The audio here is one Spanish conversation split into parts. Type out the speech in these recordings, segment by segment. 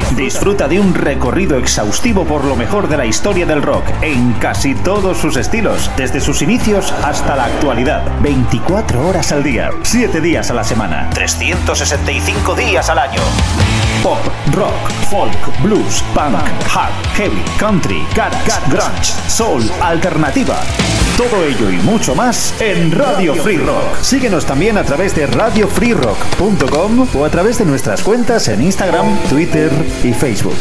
the Disfruta de un recorrido exhaustivo por lo mejor de la historia del rock en casi todos sus estilos, desde sus inicios hasta la actualidad. 24 horas al día, 7 días a la semana, 365 días al año. Pop, rock, folk, blues, punk, hard, heavy, country, garage, grunge, soul, alternativa. Todo ello y mucho más en Radio Free Rock. Síguenos también a través de radiofreerock.com o a través de nuestras cuentas en Instagram, Twitter Facebook.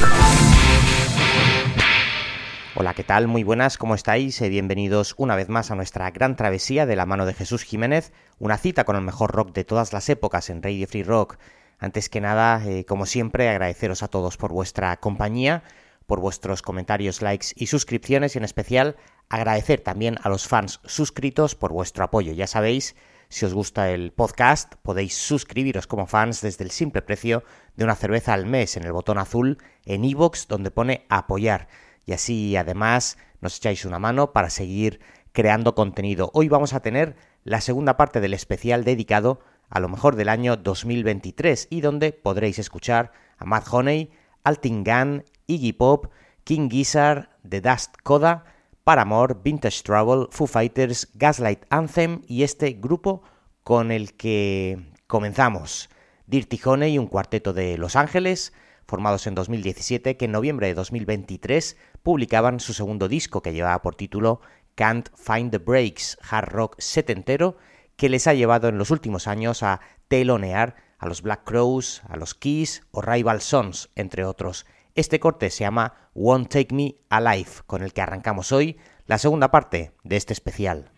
Hola, ¿qué tal? Muy buenas, ¿cómo estáis? Eh, bienvenidos una vez más a nuestra gran travesía de la mano de Jesús Jiménez, una cita con el mejor rock de todas las épocas en Radio Free Rock. Antes que nada, eh, como siempre, agradeceros a todos por vuestra compañía, por vuestros comentarios, likes y suscripciones y en especial agradecer también a los fans suscritos por vuestro apoyo. Ya sabéis, si os gusta el podcast, podéis suscribiros como fans desde el simple precio de una cerveza al mes en el botón azul en iVoox donde pone apoyar. Y así además nos echáis una mano para seguir creando contenido. Hoy vamos a tener la segunda parte del especial dedicado a lo mejor del año 2023 y donde podréis escuchar a Matt Honey, Altin Gunn, Iggy Pop, King Gizzard, The Dust Coda, Paramore, Vintage Trouble, Foo Fighters, Gaslight Anthem y este grupo con el que comenzamos. Dirty Honey, un cuarteto de Los Ángeles, formados en 2017, que en noviembre de 2023 publicaban su segundo disco que llevaba por título Can't Find the Breaks, hard rock setentero, que les ha llevado en los últimos años a telonear a los Black Crows, a los Keys o Rival Sons, entre otros. Este corte se llama Won't Take Me Alive, con el que arrancamos hoy la segunda parte de este especial.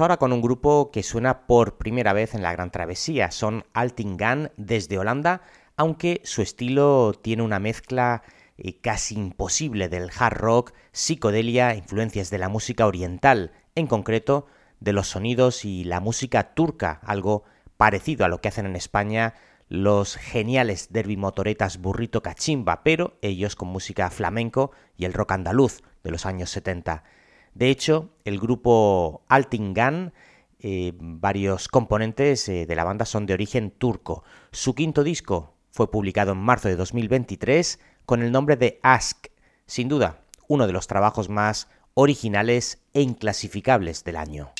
Ahora con un grupo que suena por primera vez en la Gran Travesía. Son Altingan desde Holanda, aunque su estilo tiene una mezcla eh, casi imposible del hard rock, psicodelia, influencias de la música oriental, en concreto de los sonidos y la música turca, algo parecido a lo que hacen en España los geniales derby motoretas Burrito Cachimba, pero ellos con música flamenco y el rock andaluz de los años 70. De hecho, el grupo Altingan, eh, varios componentes eh, de la banda son de origen turco. Su quinto disco fue publicado en marzo de 2023 con el nombre de Ask, sin duda uno de los trabajos más originales e inclasificables del año.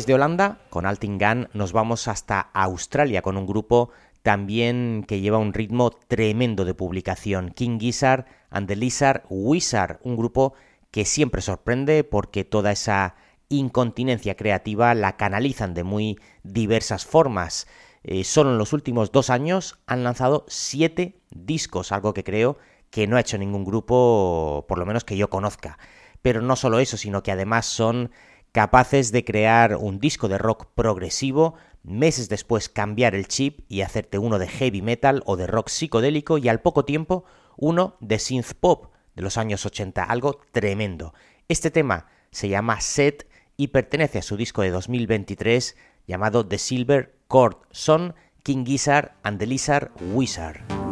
Desde Holanda, con Altingan, nos vamos hasta Australia con un grupo también que lleva un ritmo tremendo de publicación, King Gizzard and the Lizard Wizard, un grupo que siempre sorprende porque toda esa incontinencia creativa la canalizan de muy diversas formas. Eh, solo en los últimos dos años han lanzado siete discos, algo que creo que no ha hecho ningún grupo, por lo menos que yo conozca. Pero no solo eso, sino que además son capaces de crear un disco de rock progresivo, meses después cambiar el chip y hacerte uno de heavy metal o de rock psicodélico y al poco tiempo uno de synth pop de los años 80, algo tremendo. Este tema se llama Set y pertenece a su disco de 2023 llamado The Silver Cord. Son King Gizzard and the Lizard Wizard.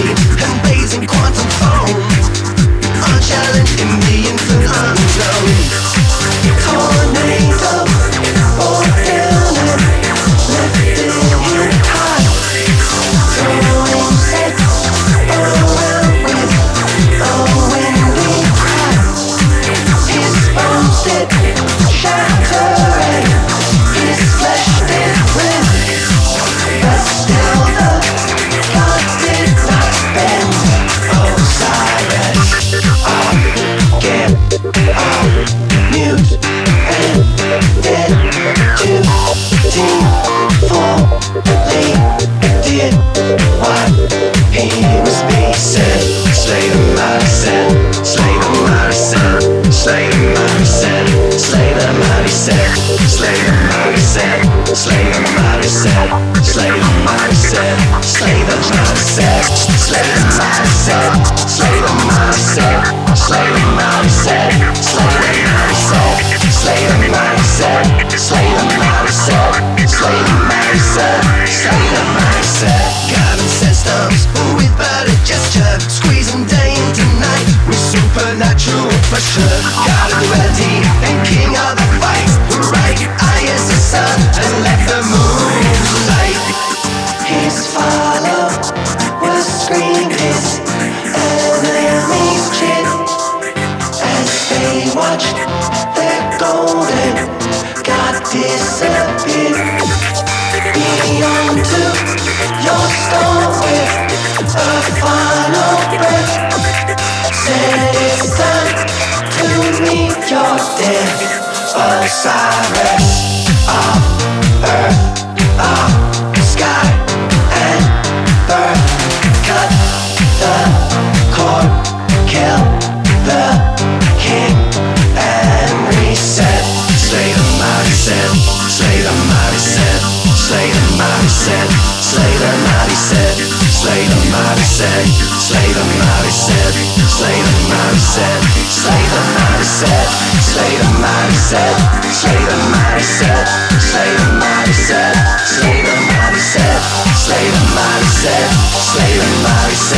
beat. mighty said, slay the mighty said, slay the mighty said, slay the mighty said, slay the mighty said, slay the mighty said, slay the mighty said, slay the mighty said, slay the mighty said, slay the mighty said, slay the mighty said, slay the mighty said.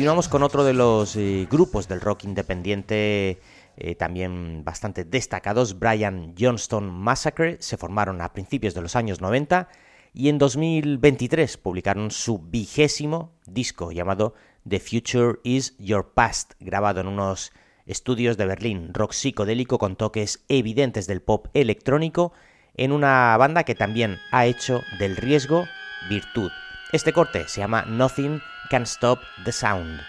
Continuamos con otro de los eh, grupos del rock independiente eh, también bastante destacados, Brian Johnston Massacre, se formaron a principios de los años 90 y en 2023 publicaron su vigésimo disco llamado The Future is Your Past, grabado en unos estudios de Berlín, rock psicodélico con toques evidentes del pop electrónico, en una banda que también ha hecho del riesgo virtud. Este corte se llama Nothing Can Stop the Sound.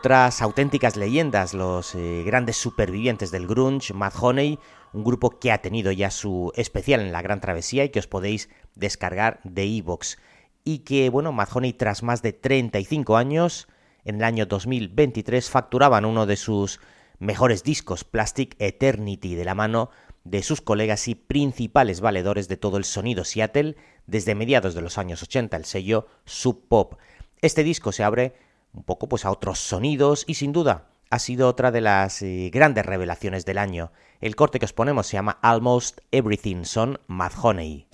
Otras auténticas leyendas, los eh, grandes supervivientes del grunge, Mad Honey, un grupo que ha tenido ya su especial en la Gran Travesía y que os podéis descargar de Evox. Y que, bueno, Mad Honey tras más de 35 años, en el año 2023 facturaban uno de sus mejores discos, Plastic Eternity, de la mano de sus colegas y principales valedores de todo el sonido Seattle desde mediados de los años 80, el sello Sub Pop. Este disco se abre un poco pues a otros sonidos y sin duda ha sido otra de las eh, grandes revelaciones del año. El corte que os ponemos se llama Almost Everything son Mad Honey.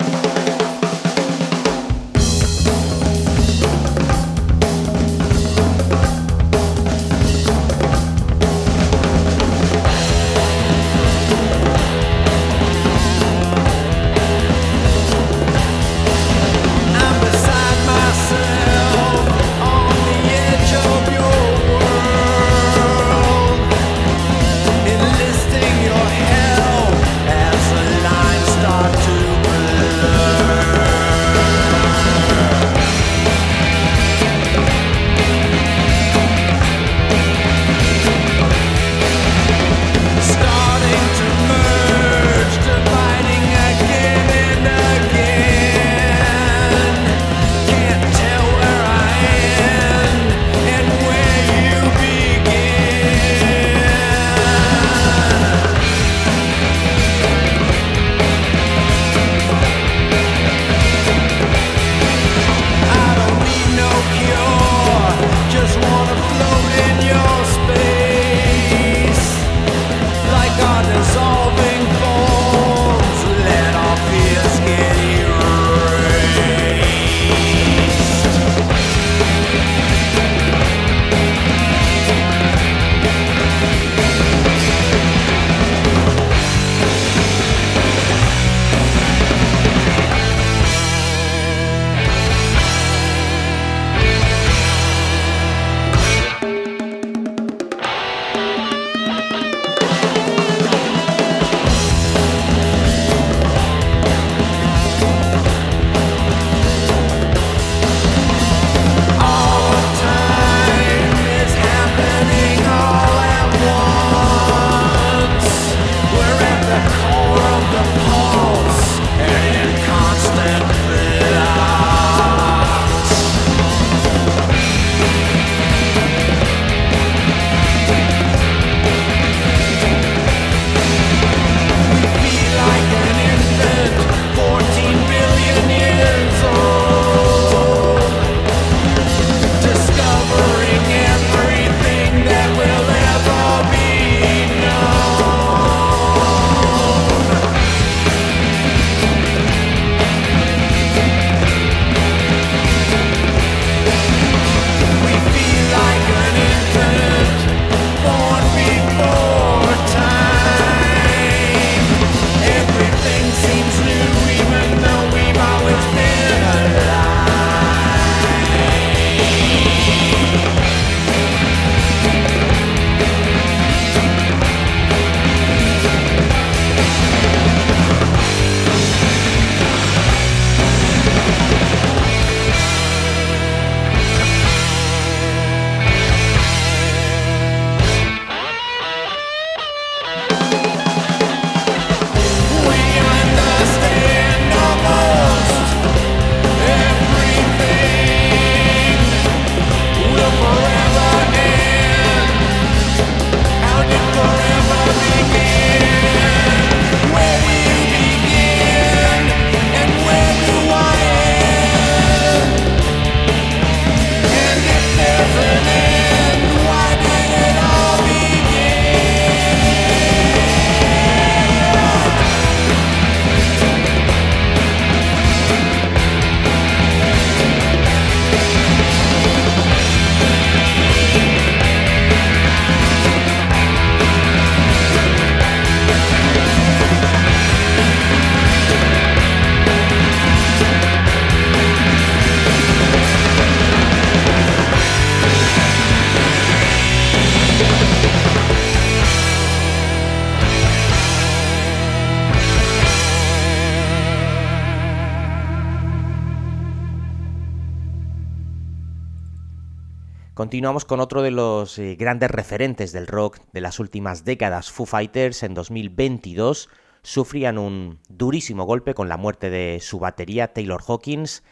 Continuamos con otro de los eh, grandes referentes del rock de las últimas décadas, Foo Fighters, en 2022 sufrían un durísimo golpe con la muerte de su batería Taylor Hawkins,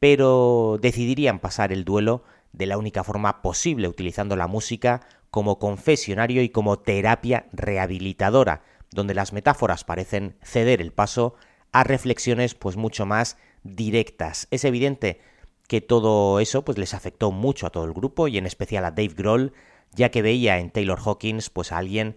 pero decidirían pasar el duelo de la única forma posible, utilizando la música como confesionario y como terapia rehabilitadora, donde las metáforas parecen ceder el paso a reflexiones pues mucho más directas. Es evidente que todo eso pues les afectó mucho a todo el grupo y en especial a Dave Grohl, ya que veía en Taylor Hawkins pues a alguien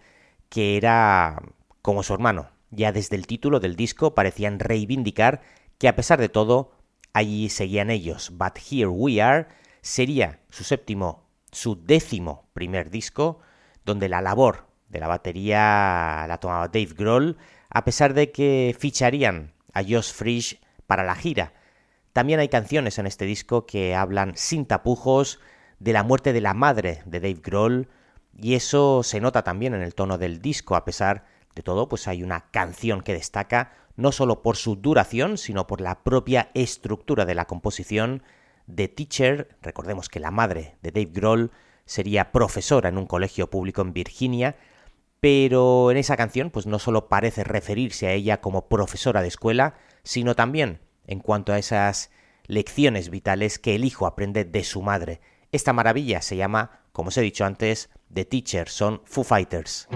que era como su hermano. Ya desde el título del disco parecían reivindicar que a pesar de todo allí seguían ellos. But Here We Are sería su séptimo, su décimo primer disco, donde la labor de la batería la tomaba Dave Grohl, a pesar de que ficharían a Josh Frisch para la gira. También hay canciones en este disco que hablan sin tapujos de la muerte de la madre de Dave Grohl, y eso se nota también en el tono del disco, a pesar de todo, pues hay una canción que destaca no solo por su duración, sino por la propia estructura de la composición de Teacher. Recordemos que la madre de Dave Grohl sería profesora en un colegio público en Virginia, pero en esa canción pues no solo parece referirse a ella como profesora de escuela, sino también en cuanto a esas lecciones vitales que el hijo aprende de su madre. Esta maravilla se llama, como os he dicho antes, The Teacher, son Foo Fighters.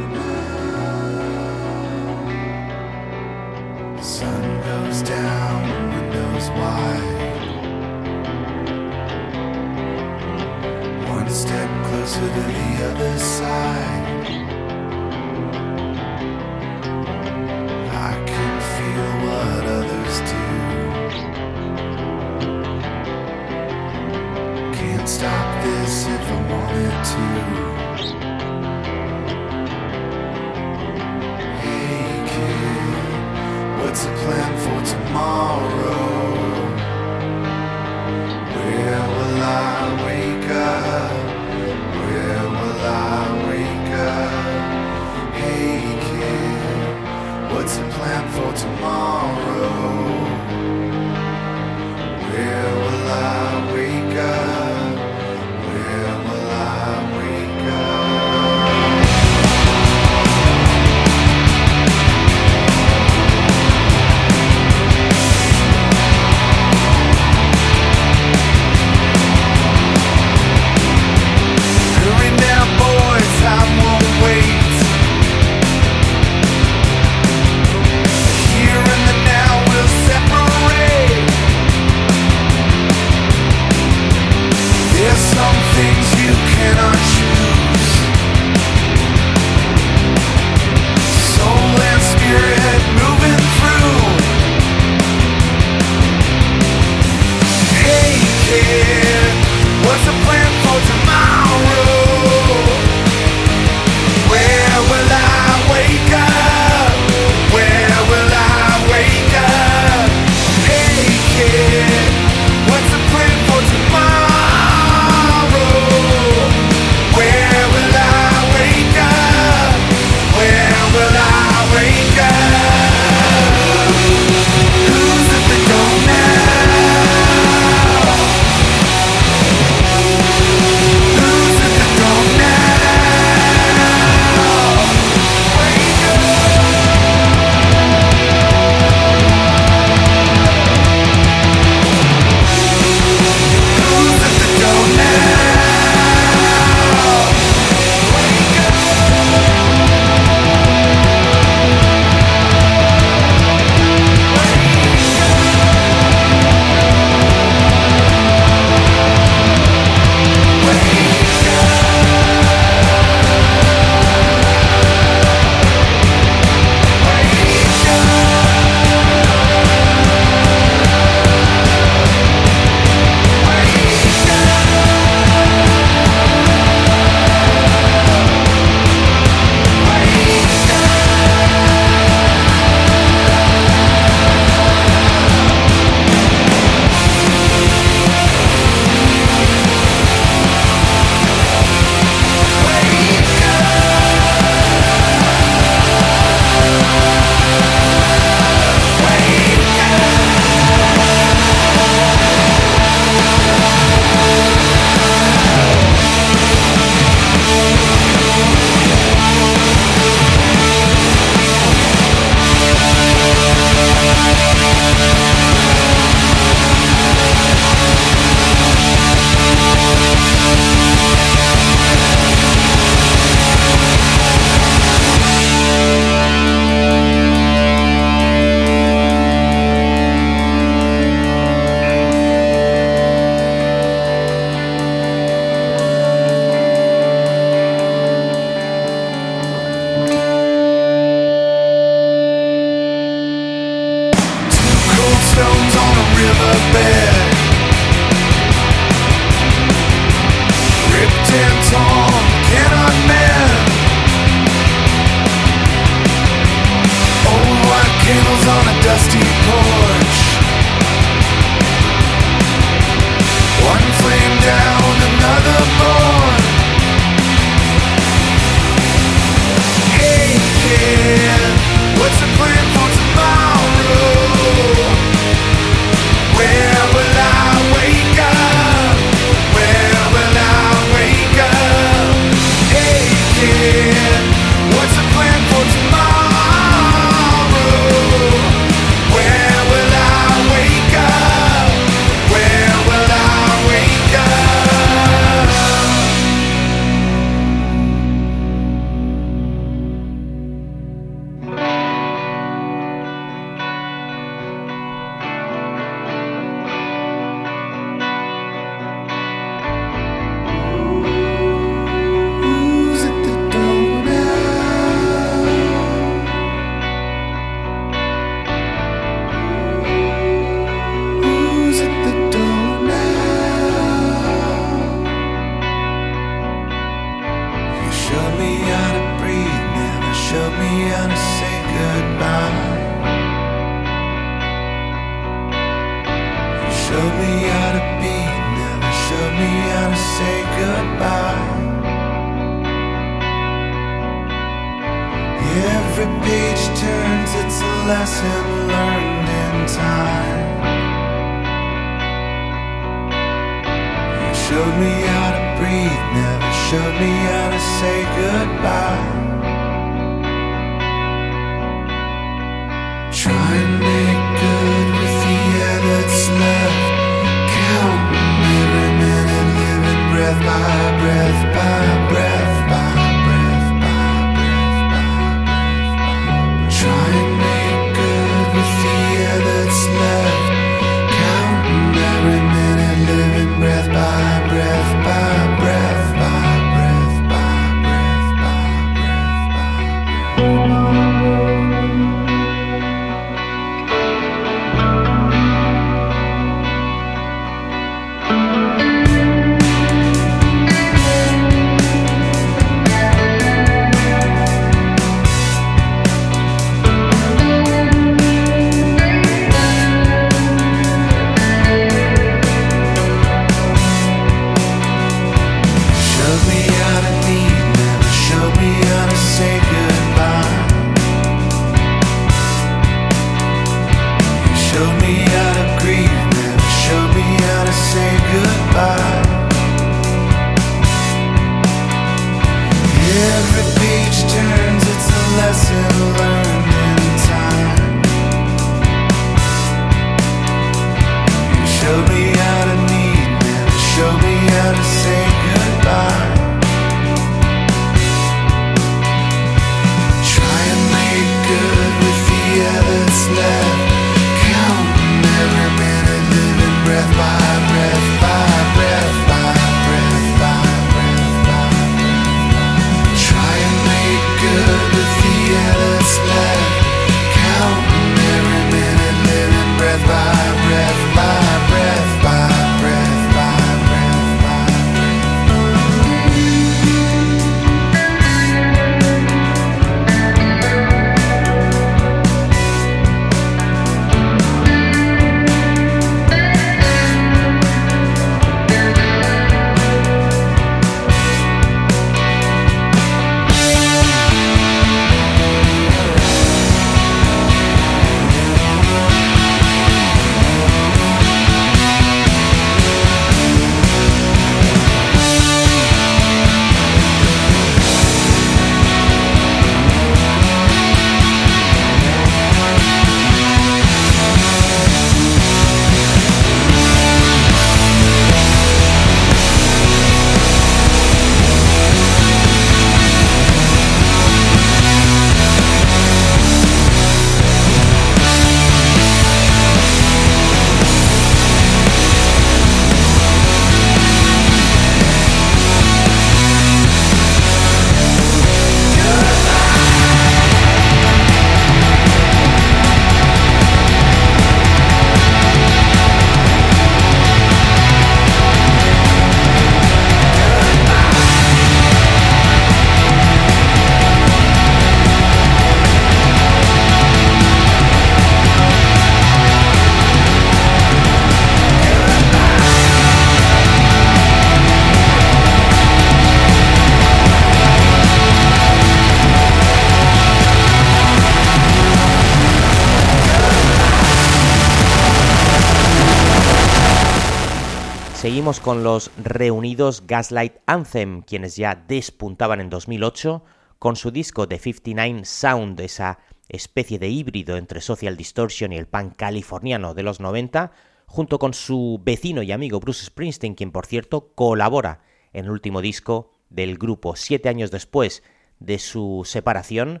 Con los reunidos Gaslight Anthem, quienes ya despuntaban en 2008 con su disco The 59 Sound, esa especie de híbrido entre Social Distortion y el punk californiano de los 90, junto con su vecino y amigo Bruce Springsteen, quien por cierto colabora en el último disco del grupo, siete años después de su separación,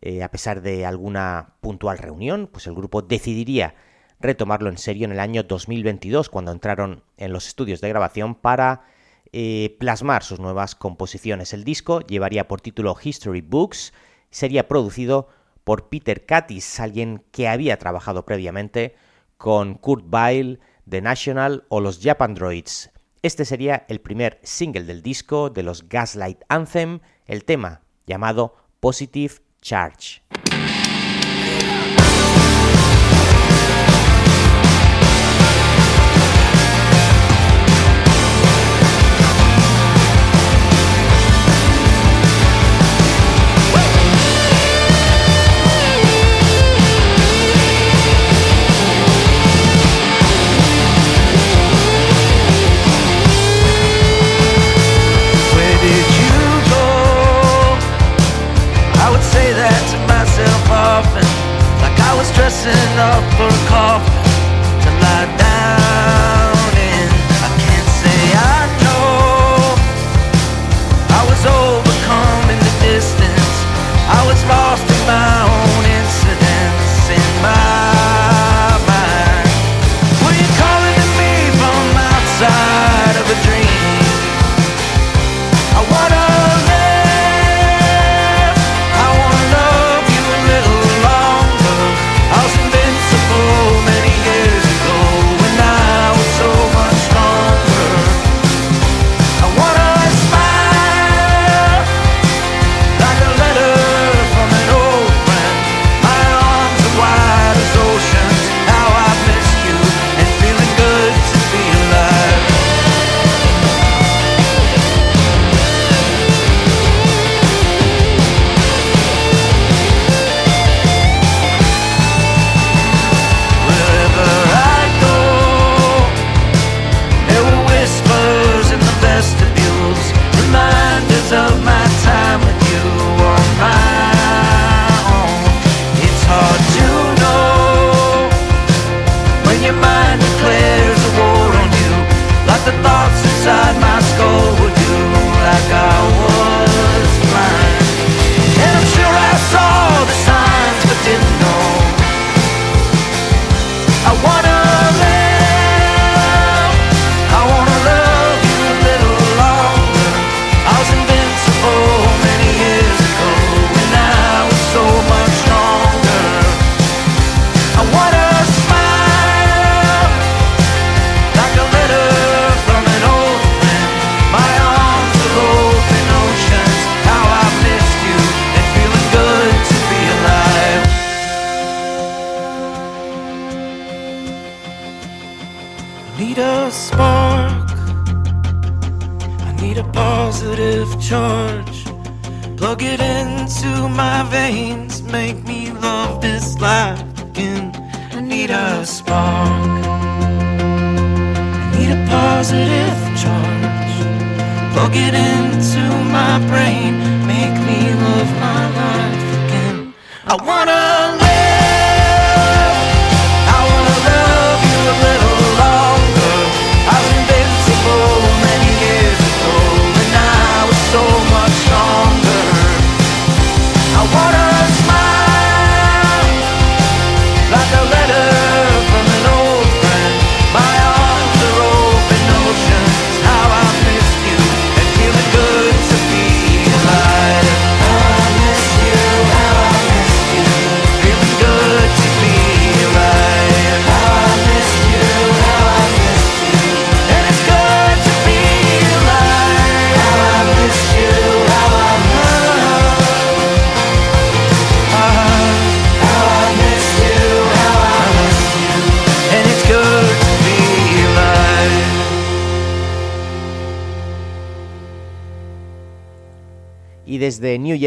eh, a pesar de alguna puntual reunión, pues el grupo decidiría retomarlo en serio en el año 2022, cuando entraron en los estudios de grabación para eh, plasmar sus nuevas composiciones. El disco llevaría por título History Books, sería producido por Peter Katis, alguien que había trabajado previamente con Kurt Weill, The National o los Japan Droids. Este sería el primer single del disco de los Gaslight Anthem, el tema llamado Positive Charge.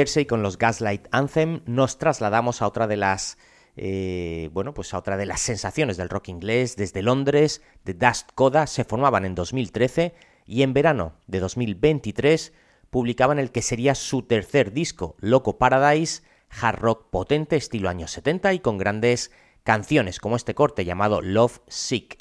Hearsay con los Gaslight Anthem nos trasladamos a otra de las eh, bueno, pues a otra de las sensaciones del rock inglés desde Londres, The Dust Coda, se formaban en 2013 y en verano de 2023 publicaban el que sería su tercer disco, Loco Paradise, hard rock potente estilo años 70 y con grandes canciones como este corte llamado Love Sick.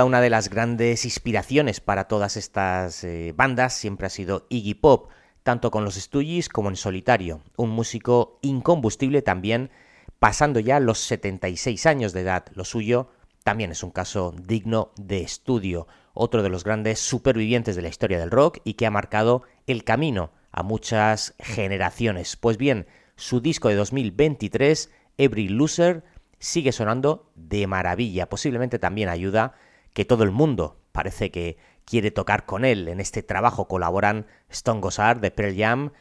Una de las grandes inspiraciones para todas estas eh, bandas siempre ha sido Iggy Pop, tanto con los Stooges como en solitario, un músico incombustible también, pasando ya los 76 años de edad. Lo suyo también es un caso digno de estudio, otro de los grandes supervivientes de la historia del rock y que ha marcado el camino a muchas generaciones. Pues bien, su disco de 2023, Every Loser, sigue sonando de maravilla. Posiblemente también ayuda que todo el mundo parece que quiere tocar con él. En este trabajo colaboran Stone Gossard de Pearl Jam,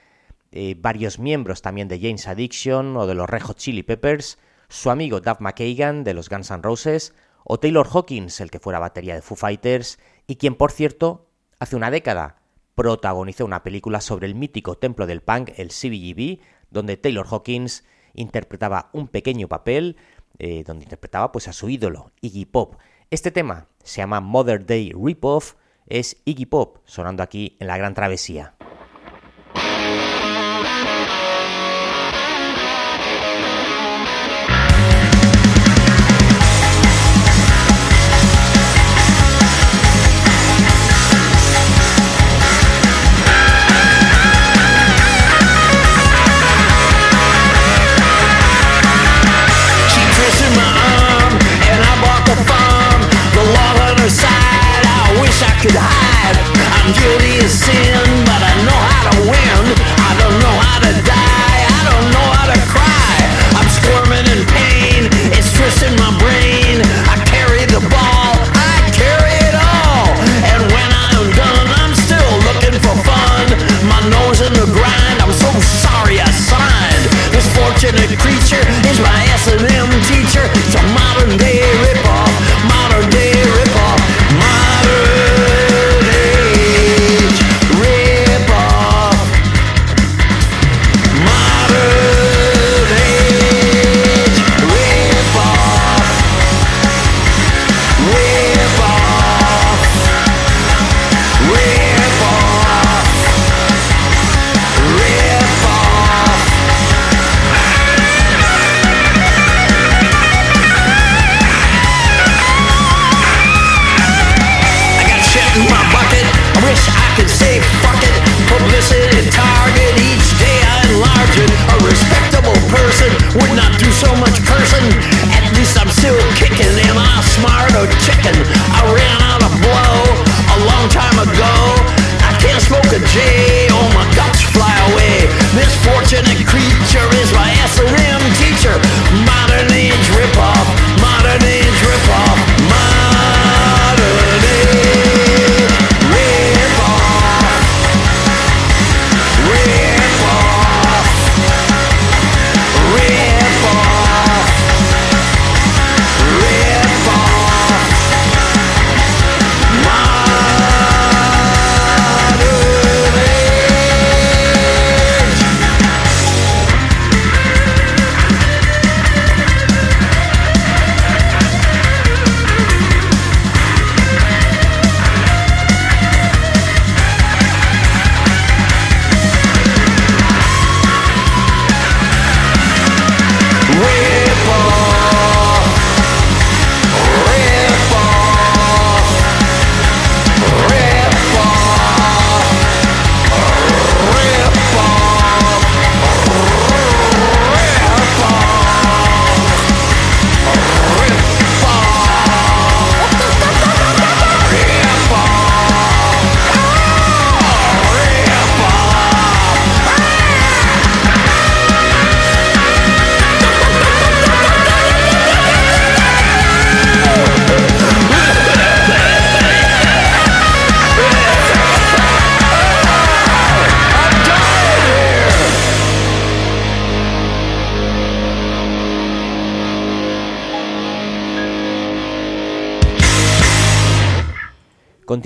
eh, varios miembros también de James Addiction o de los Red Hot Chili Peppers, su amigo Duff McKagan de los Guns N' Roses, o Taylor Hawkins, el que fuera batería de Foo Fighters, y quien, por cierto, hace una década protagonizó una película sobre el mítico templo del punk, el CBGB, donde Taylor Hawkins interpretaba un pequeño papel, eh, donde interpretaba pues a su ídolo, Iggy Pop. Este tema se llama Mother Day Ripoff, es Iggy Pop, sonando aquí en la Gran Travesía.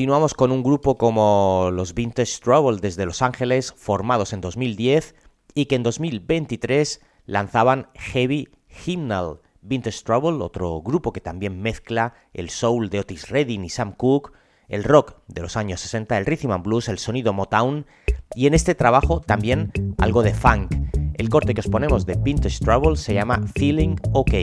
Continuamos con un grupo como los Vintage Trouble desde Los Ángeles, formados en 2010 y que en 2023 lanzaban Heavy Hymnal. Vintage Trouble, otro grupo que también mezcla el soul de Otis Redding y Sam Cooke, el rock de los años 60, el rhythm and blues, el sonido Motown y en este trabajo también algo de funk. El corte que os ponemos de Vintage Trouble se llama Feeling OK.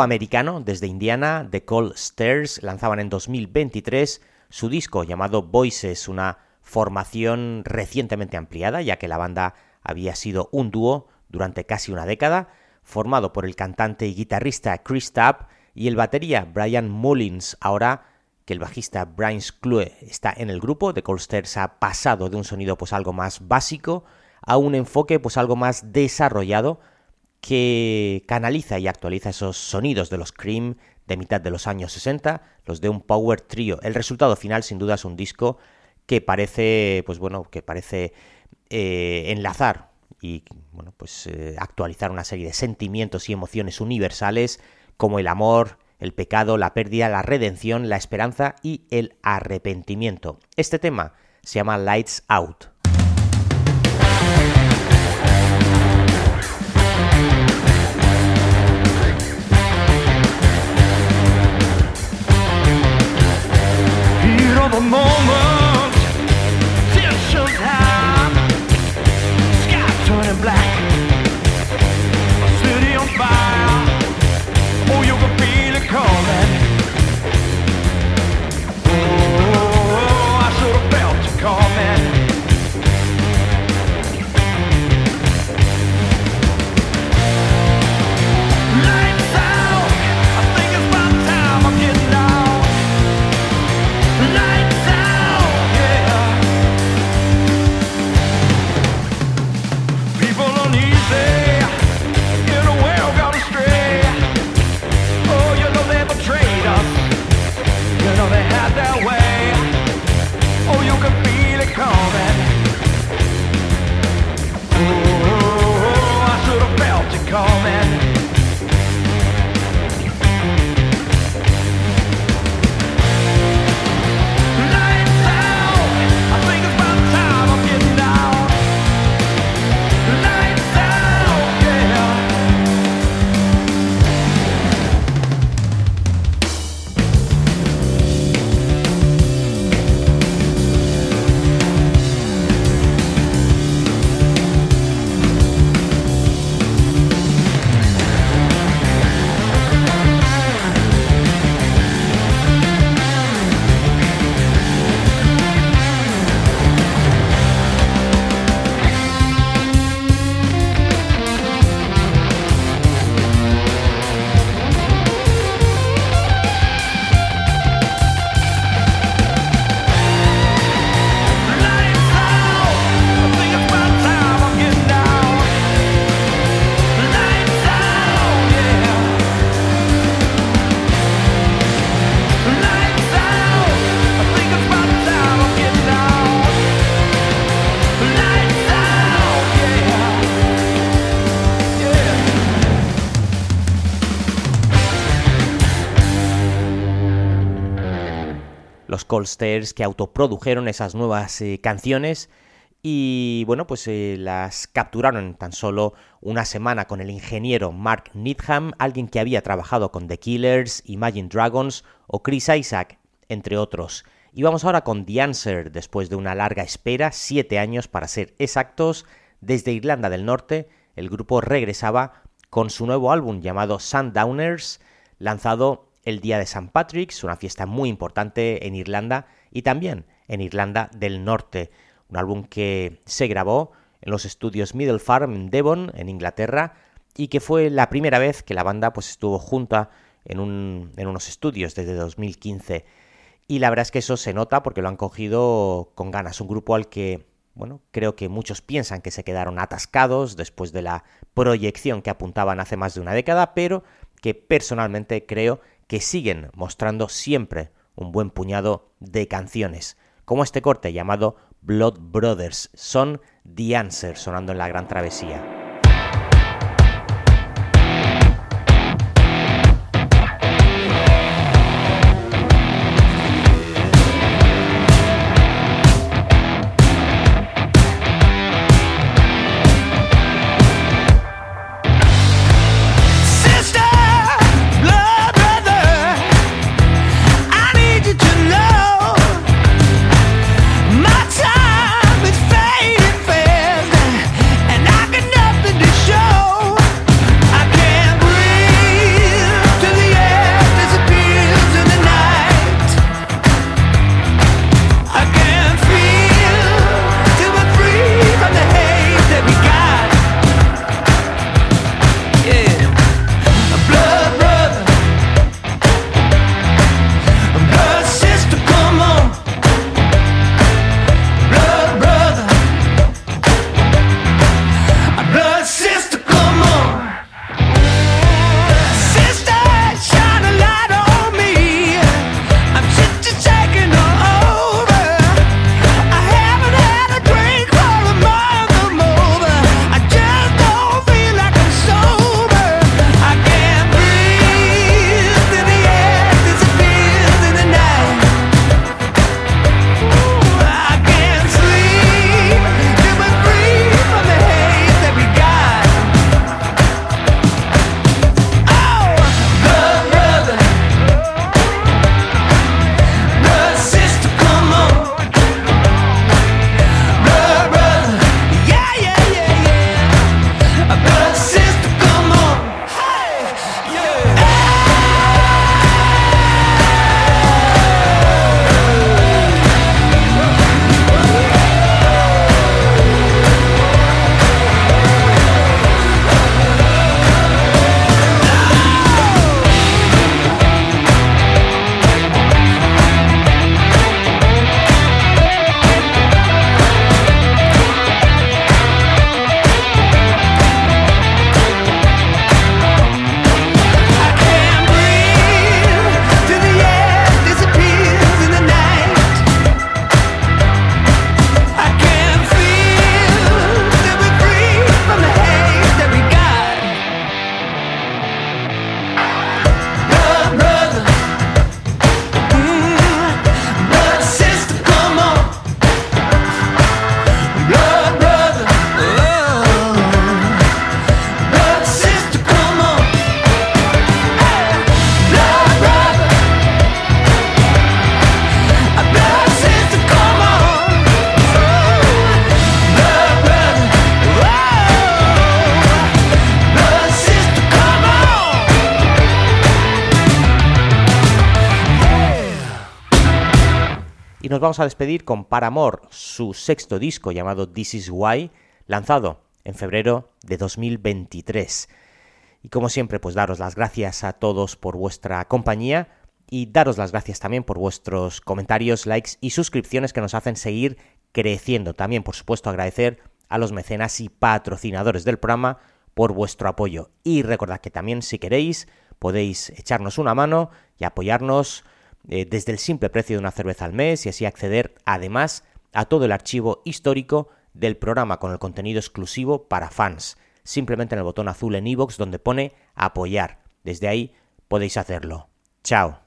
Americano desde Indiana, The Cold Stairs, lanzaban en 2023 su disco llamado Voices, una formación recientemente ampliada, ya que la banda había sido un dúo durante casi una década, formado por el cantante y guitarrista Chris Tapp y el batería Brian Mullins. Ahora que el bajista Brian Clue está en el grupo, The Cold Stairs ha pasado de un sonido pues algo más básico a un enfoque pues algo más desarrollado que canaliza y actualiza esos sonidos de los Cream de mitad de los años 60, los de un power trio. El resultado final, sin duda, es un disco que parece, pues bueno, que parece eh, enlazar y bueno, pues eh, actualizar una serie de sentimientos y emociones universales como el amor, el pecado, la pérdida, la redención, la esperanza y el arrepentimiento. Este tema se llama Lights Out. The moment Musical Stairs que autoprodujeron esas nuevas eh, canciones y bueno, pues eh, las capturaron tan solo una semana con el ingeniero Mark Needham, alguien que había trabajado con The Killers, Imagine Dragons o Chris Isaac, entre otros. Y vamos ahora con The Answer, después de una larga espera, siete años para ser exactos, desde Irlanda del Norte, el grupo regresaba con su nuevo álbum llamado Sundowners, lanzado el día de St. Patrick's, una fiesta muy importante en Irlanda y también en Irlanda del Norte. Un álbum que se grabó en los estudios Middle Farm en Devon, en Inglaterra, y que fue la primera vez que la banda pues, estuvo junta en, en unos estudios desde 2015. Y la verdad es que eso se nota porque lo han cogido con ganas. Un grupo al que, bueno, creo que muchos piensan que se quedaron atascados después de la proyección que apuntaban hace más de una década, pero que personalmente creo que siguen mostrando siempre un buen puñado de canciones, como este corte llamado Blood Brothers, son The Answer sonando en la gran travesía. Nos vamos a despedir con Paramore, su sexto disco llamado This Is Why, lanzado en febrero de 2023. Y como siempre, pues daros las gracias a todos por vuestra compañía y daros las gracias también por vuestros comentarios, likes y suscripciones que nos hacen seguir creciendo. También, por supuesto, agradecer a los mecenas y patrocinadores del programa por vuestro apoyo. Y recordad que también, si queréis, podéis echarnos una mano y apoyarnos eh, desde el simple precio de una cerveza al mes y así acceder además a todo el archivo histórico del programa con el contenido exclusivo para fans. Simplemente en el botón azul en iVoox donde pone apoyar. Desde ahí podéis hacerlo. Chao.